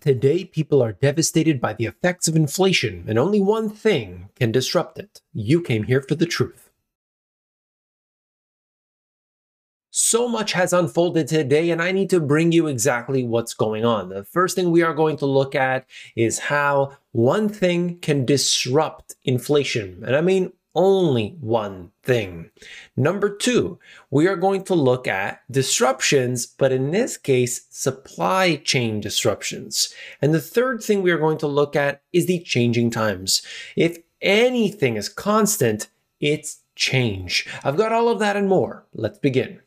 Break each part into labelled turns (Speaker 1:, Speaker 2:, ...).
Speaker 1: Today, people are devastated by the effects of inflation, and only one thing can disrupt it. You came here for the truth. So much has unfolded today, and I need to bring you exactly what's going on. The first thing we are going to look at is how one thing can disrupt inflation. And I mean only one thing. Number two, we are going to look at disruptions, but in this case, supply chain disruptions. And the third thing we are going to look at is the changing times. If anything is constant, it's change. I've got all of that and more. Let's begin.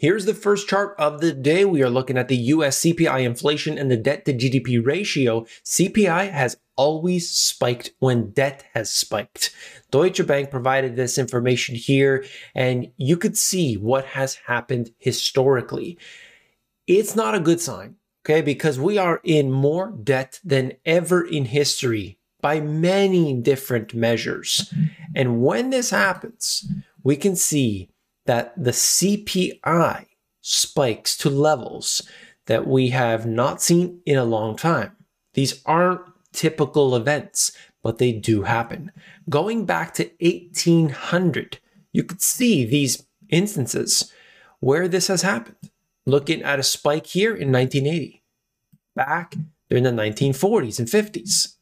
Speaker 1: Here's the first chart of the day. We are looking at the US CPI inflation and the debt to GDP ratio. CPI has always spiked when debt has spiked. Deutsche Bank provided this information here, and you could see what has happened historically. It's not a good sign, okay, because we are in more debt than ever in history by many different measures. And when this happens, we can see that the CPI spikes to levels that we have not seen in a long time. These aren't typical events, but they do happen. Going back to 1800, you could see these instances where this has happened. Looking at a spike here in 1980, back during the 1940s and 50s,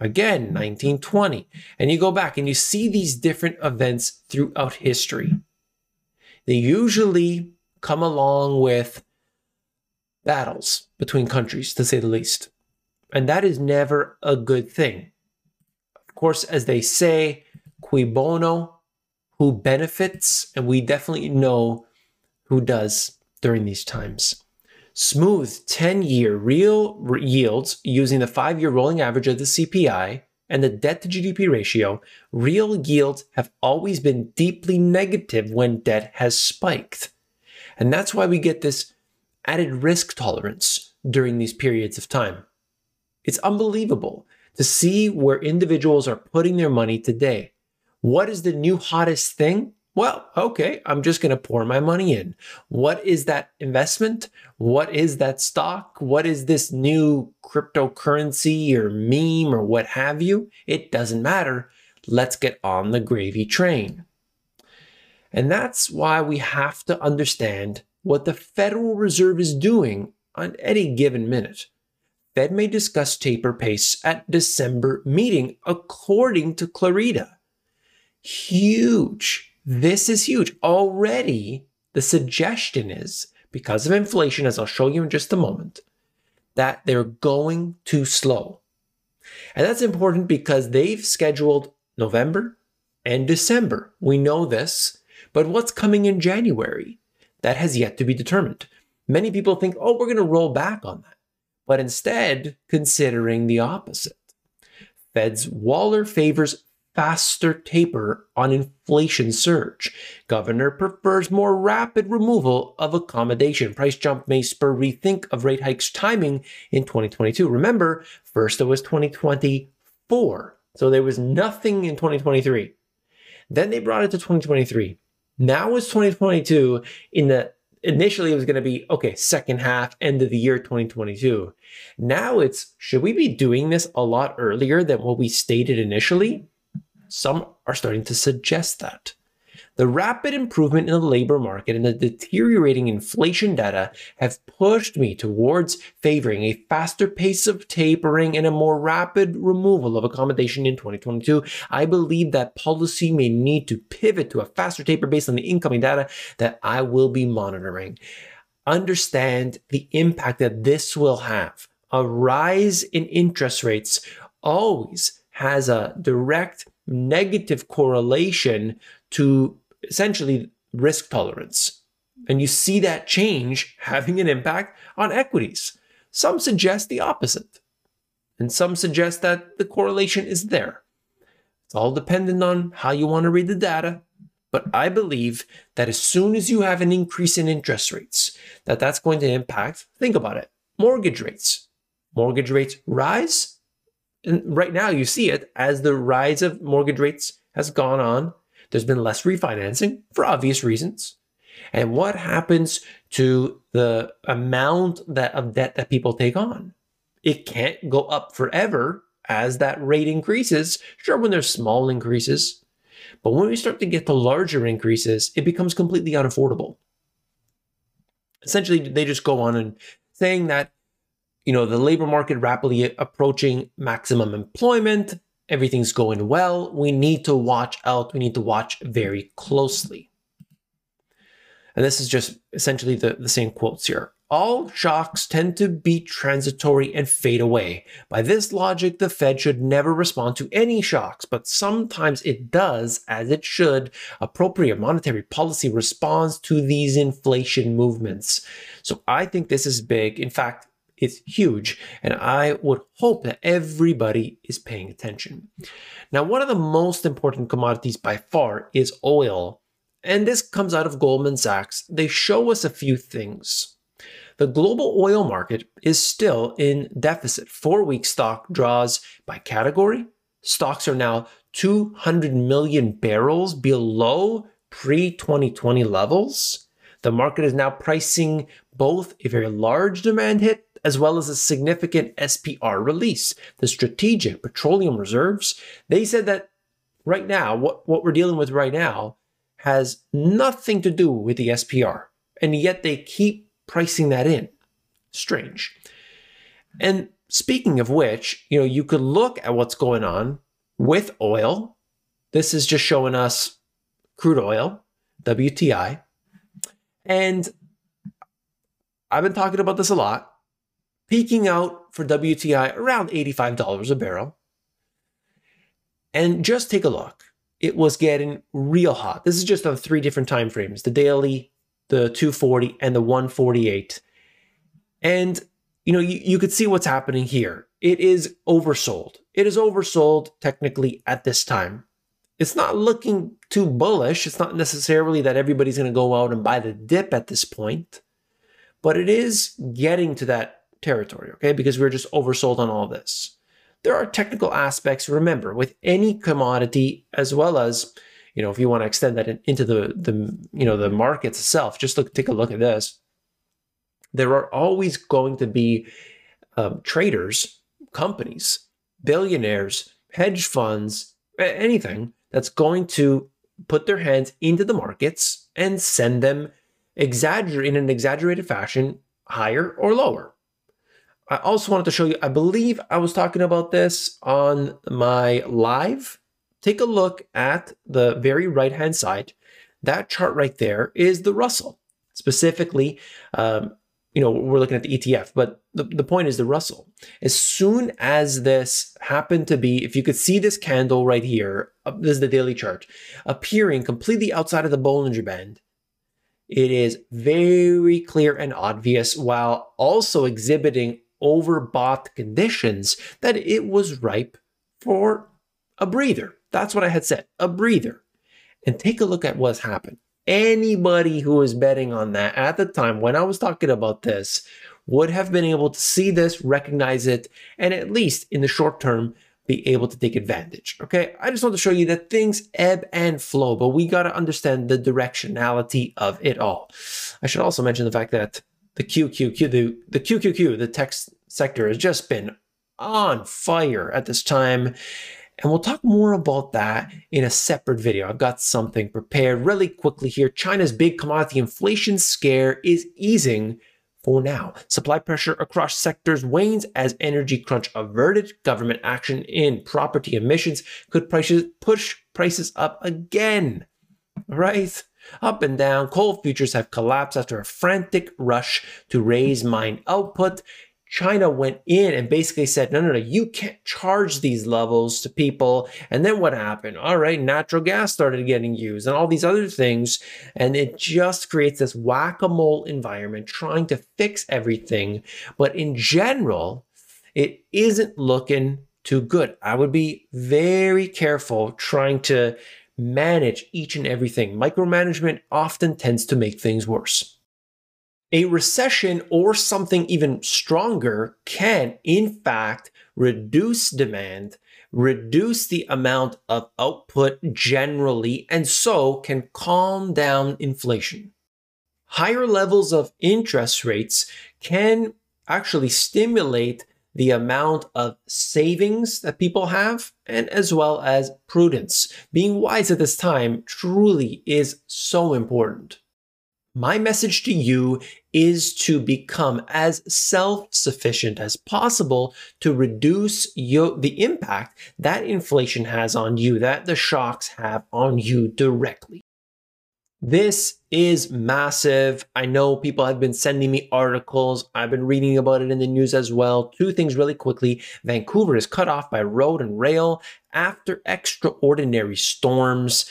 Speaker 1: again 1920, and you go back and you see these different events throughout history. They usually come along with battles between countries, to say the least. And that is never a good thing. Of course, as they say, cui bono, who benefits, and we definitely know who does during these times. Smooth 10 year real yields using the five year rolling average of the CPI and the debt to GDP ratio, real yields have always been deeply negative when debt has spiked. And that's why we get this added risk tolerance during these periods of time. It's unbelievable to see where individuals are putting their money today. What is the new hottest thing? Well, okay, I'm just going to pour my money in. What is that investment? What is that stock? What is this new cryptocurrency or meme or what have you? It doesn't matter. Let's get on the gravy train. And that's why we have to understand what the Federal Reserve is doing on any given minute. Fed may discuss taper pace at December meeting, according to Clarida. Huge this is huge. Already, the suggestion is because of inflation, as I'll show you in just a moment, that they're going too slow. And that's important because they've scheduled November and December. We know this, but what's coming in January? That has yet to be determined. Many people think, oh, we're going to roll back on that. But instead, considering the opposite. Fed's Waller favors faster taper on inflation surge. Governor prefers more rapid removal of accommodation. Price jump may spur rethink of rate hikes timing in 2022. Remember, first it was 2024. So there was nothing in 2023. Then they brought it to 2023. Now it's 2022 in the initially it was going to be okay second half end of the year 2022 now it's should we be doing this a lot earlier than what we stated initially some are starting to suggest that. The rapid improvement in the labor market and the deteriorating inflation data have pushed me towards favoring a faster pace of tapering and a more rapid removal of accommodation in 2022. I believe that policy may need to pivot to a faster taper based on the incoming data that I will be monitoring. Understand the impact that this will have. A rise in interest rates always has a direct negative correlation to essentially risk tolerance. And you see that change having an impact on equities. Some suggest the opposite, and some suggest that the correlation is there. It's all dependent on how you want to read the data. But I believe that as soon as you have an increase in interest rates, that that's going to impact, think about it, mortgage rates. Mortgage rates rise, and right now, you see it as the rise of mortgage rates has gone on. There's been less refinancing for obvious reasons. And what happens to the amount that of debt that people take on? It can't go up forever as that rate increases. Sure, when there's small increases, but when we start to get to larger increases, it becomes completely unaffordable. Essentially, they just go on and saying that, you know, the labor market rapidly approaching maximum employment, everything's going well. We need to watch out. We need to watch very closely. And this is just essentially the, the same quotes here. All shocks tend to be transitory and fade away. By this logic, the Fed should never respond to any shocks, but sometimes it does, as it should. Appropriate monetary policy responds to these inflation movements. So I think this is big. In fact, it's huge, and I would hope that everybody is paying attention. Now, one of the most important commodities by far is oil, and this comes out of Goldman Sachs. They show us a few things. The global oil market is still in deficit. Four week stock draws by category. Stocks are now 200 million barrels below pre 2020 levels. The market is now pricing both a very large demand hit as well as a significant SPR release. The Strategic Petroleum Reserves, they said that right now, what, what we're dealing with right now has nothing to do with the SPR. And yet they keep pricing that in. Strange. And speaking of which, you know, you could look at what's going on with oil. This is just showing us crude oil, WTI. And I've been talking about this a lot peaking out for WTI around $85 a barrel. And just take a look. It was getting real hot. This is just on three different time frames the daily, the 240, and the 148. And you know, you, you could see what's happening here. It is oversold. It is oversold technically at this time. It's not looking too bullish. It's not necessarily that everybody's going to go out and buy the dip at this point, but it is getting to that territory, okay? Because we're just oversold on all this. There are technical aspects, remember, with any commodity, as well as, you know, if you want to extend that into the, the you know, the markets itself, just look, take a look at this. There are always going to be um, traders, companies, billionaires, hedge funds, anything that's going to put their hands into the markets and send them exaggerate in an exaggerated fashion higher or lower. I also wanted to show you, I believe I was talking about this on my live. Take a look at the very right hand side. That chart right there is the Russell. Specifically, um, you know, we're looking at the ETF, but the, the point is the Russell. As soon as this happened to be, if you could see this candle right here, this is the daily chart, appearing completely outside of the Bollinger Band, it is very clear and obvious while also exhibiting overbought conditions that it was ripe for a breather. That's what I had said, a breather. And take a look at what's happened. Anybody who was betting on that at the time when I was talking about this would have been able to see this, recognize it, and at least in the short term, be able to take advantage. Okay, I just want to show you that things ebb and flow, but we got to understand the directionality of it all. I should also mention the fact that the QQQ, the, the QQQ, the tech sector has just been on fire at this time. And we'll talk more about that in a separate video. I've got something prepared really quickly here. China's big commodity inflation scare is easing for now. Supply pressure across sectors wanes as energy crunch averted. Government action in property emissions could prices push prices up again. Right? Up and down, coal futures have collapsed after a frantic rush to raise mine output. China went in and basically said, no, no, no, you can't charge these levels to people. And then what happened? All right, natural gas started getting used and all these other things. And it just creates this whack a mole environment trying to fix everything. But in general, it isn't looking too good. I would be very careful trying to manage each and everything. Micromanagement often tends to make things worse. A recession or something even stronger can, in fact, reduce demand, reduce the amount of output generally, and so can calm down inflation. Higher levels of interest rates can actually stimulate the amount of savings that people have, and as well as prudence. Being wise at this time truly is so important. My message to you is to become as self-sufficient as possible to reduce your, the impact that inflation has on you, that the shocks have on you directly. This is massive. I know people have been sending me articles. I've been reading about it in the news as well. Two things really quickly. Vancouver is cut off by road and rail after extraordinary storms.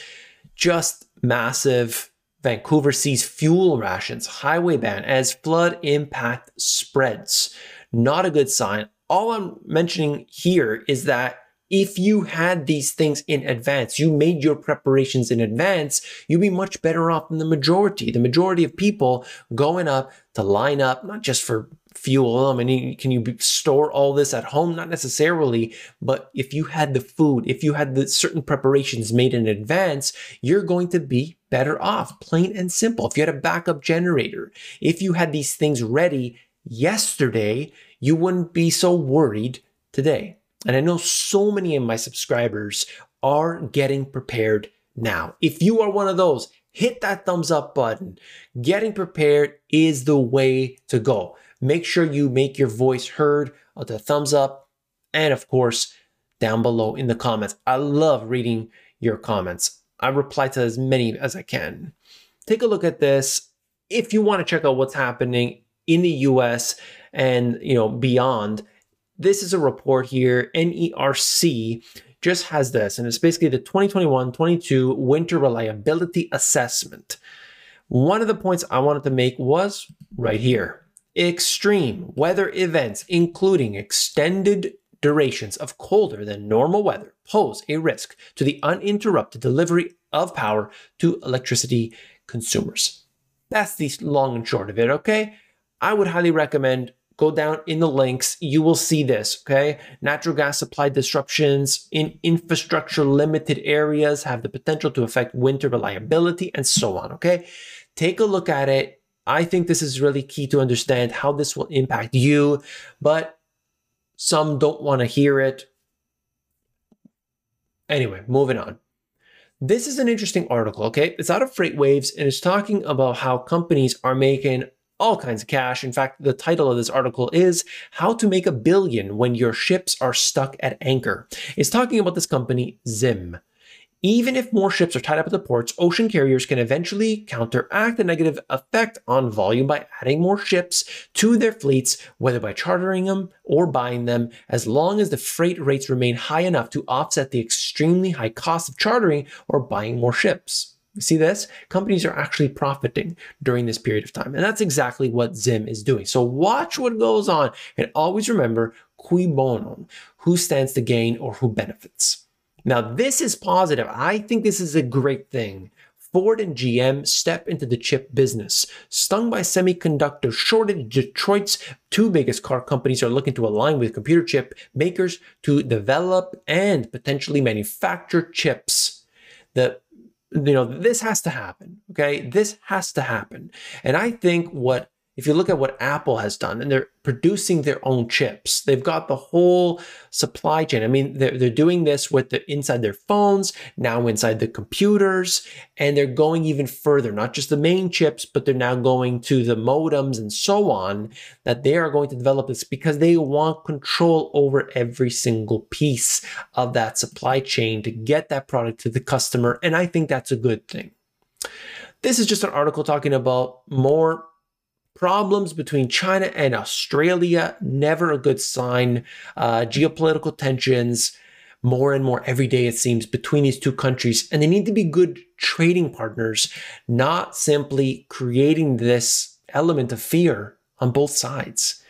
Speaker 1: Just massive. Vancouver sees fuel rations, highway ban as flood impact spreads. Not a good sign. All I'm mentioning here is that if you had these things in advance, you made your preparations in advance, you'd be much better off than the majority. The majority of people going up to line up, not just for fuel. I mean, can you store all this at home? Not necessarily, but if you had the food, if you had the certain preparations made in advance, you're going to be better off, plain and simple. If you had a backup generator, if you had these things ready yesterday, you wouldn't be so worried today. And I know so many of my subscribers are getting prepared now. If you are one of those, hit that thumbs up button. Getting prepared is the way to go. Make sure you make your voice heard with the thumbs up and of course down below in the comments. I love reading your comments. I reply to as many as I can. Take a look at this. If you want to check out what's happening in the US and you know beyond, this is a report here, NERC just has this, and it's basically the 2021-22 Winter Reliability Assessment. One of the points I wanted to make was right here. Extreme weather events, including extended durations of colder than normal weather, pose a risk to the uninterrupted delivery of power to electricity consumers. That's the long and short of it, okay? I would highly recommend go down in the links, you will see this, okay? Natural gas supply disruptions in infrastructure limited areas have the potential to affect winter reliability and so on, okay? Take a look at it. I think this is really key to understand how this will impact you, but some don't want to hear it. Anyway, moving on. This is an interesting article, okay? It's out of FreightWaves and it's talking about how companies are making all kinds of cash. In fact, the title of this article is How to Make a Billion When Your Ships Are Stuck at Anchor. It's talking about this company, Zim. Even if more ships are tied up at the ports, ocean carriers can eventually counteract the negative effect on volume by adding more ships to their fleets, whether by chartering them or buying them, as long as the freight rates remain high enough to offset the extremely high cost of chartering or buying more ships. See this? Companies are actually profiting during this period of time. And that's exactly what Zim is doing. So watch what goes on and always remember cui bono, who stands to gain or who benefits. Now, this is positive. I think this is a great thing. Ford and GM step into the chip business. Stung by semiconductor shortage, Detroit's two biggest car companies are looking to align with computer chip makers to develop and potentially manufacture chips. The you know, this has to happen. Okay. This has to happen. And I think what if you look at what Apple has done, and they're producing their own chips, they've got the whole supply chain. I mean, they're, they're doing this with the inside their phones, now inside the computers, and they're going even further, not just the main chips, but they're now going to the modems and so on, that they are going to develop this because they want control over every single piece of that supply chain to get that product to the customer. And I think that's a good thing. This is just an article talking about more Problems between China and Australia, never a good sign. Uh, geopolitical tensions, more and more every day, it seems, between these two countries. And they need to be good trading partners, not simply creating this element of fear on both sides.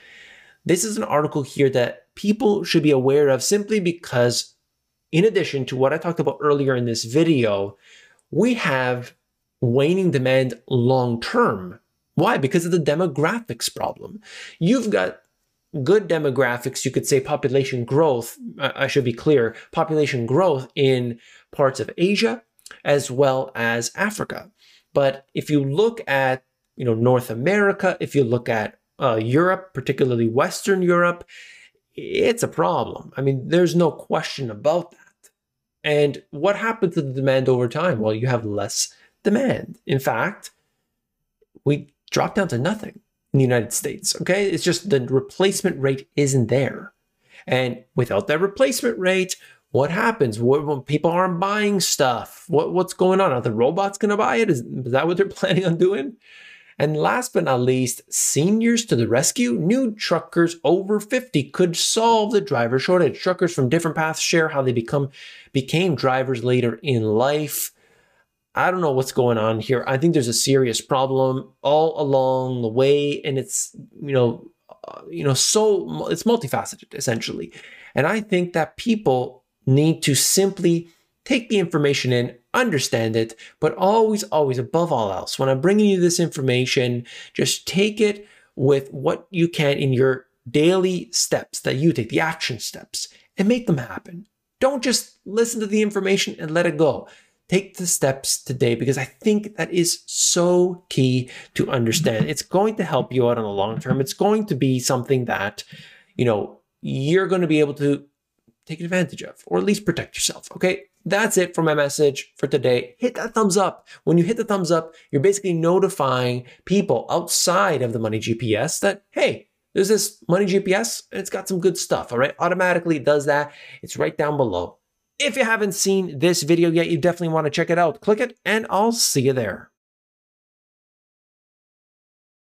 Speaker 1: This is an article here that people should be aware of simply because, in addition to what I talked about earlier in this video, we have waning demand long term why? Because of the demographics problem. You've got good demographics, you could say population growth, I should be clear, population growth in parts of Asia as well as Africa. But if you look at, you know, North America, if you look at uh, Europe, particularly Western Europe, it's a problem. I mean, there's no question about that. And what happens to the demand over time? Well, you have less demand. In fact, we drop down to nothing in the United States. Okay. It's just the replacement rate isn't there. And without that replacement rate, what happens What, when people aren't buying stuff? What, what's going on? Are the robots going to buy it? Is, is that what they're planning on doing? And last but not least, seniors to the rescue. New truckers over 50 could solve the driver shortage. Truckers from different paths share how they become became drivers later in life. I don't know what's going on here. I think there's a serious problem all along the way, and it's you know, uh, you know, so it's multifaceted essentially. And I think that people need to simply take the information in, understand it, but always, always above all else, when I'm bringing you this information, just take it with what you can in your daily steps that you take, the action steps, and make them happen. Don't just listen to the information and let it go. Take the steps today because I think that is so key to understand. It's going to help you out on the long term. It's going to be something that, you know, you're going to be able to take advantage of, or at least protect yourself. Okay, that's it for my message for today. Hit that thumbs up. When you hit the thumbs up, you're basically notifying people outside of the Money GPS that, hey, there's this Money GPS and it's got some good stuff. All right, automatically does that. It's right down below. If you haven't seen this video yet, you definitely want to check it out. Click it and I'll see you there.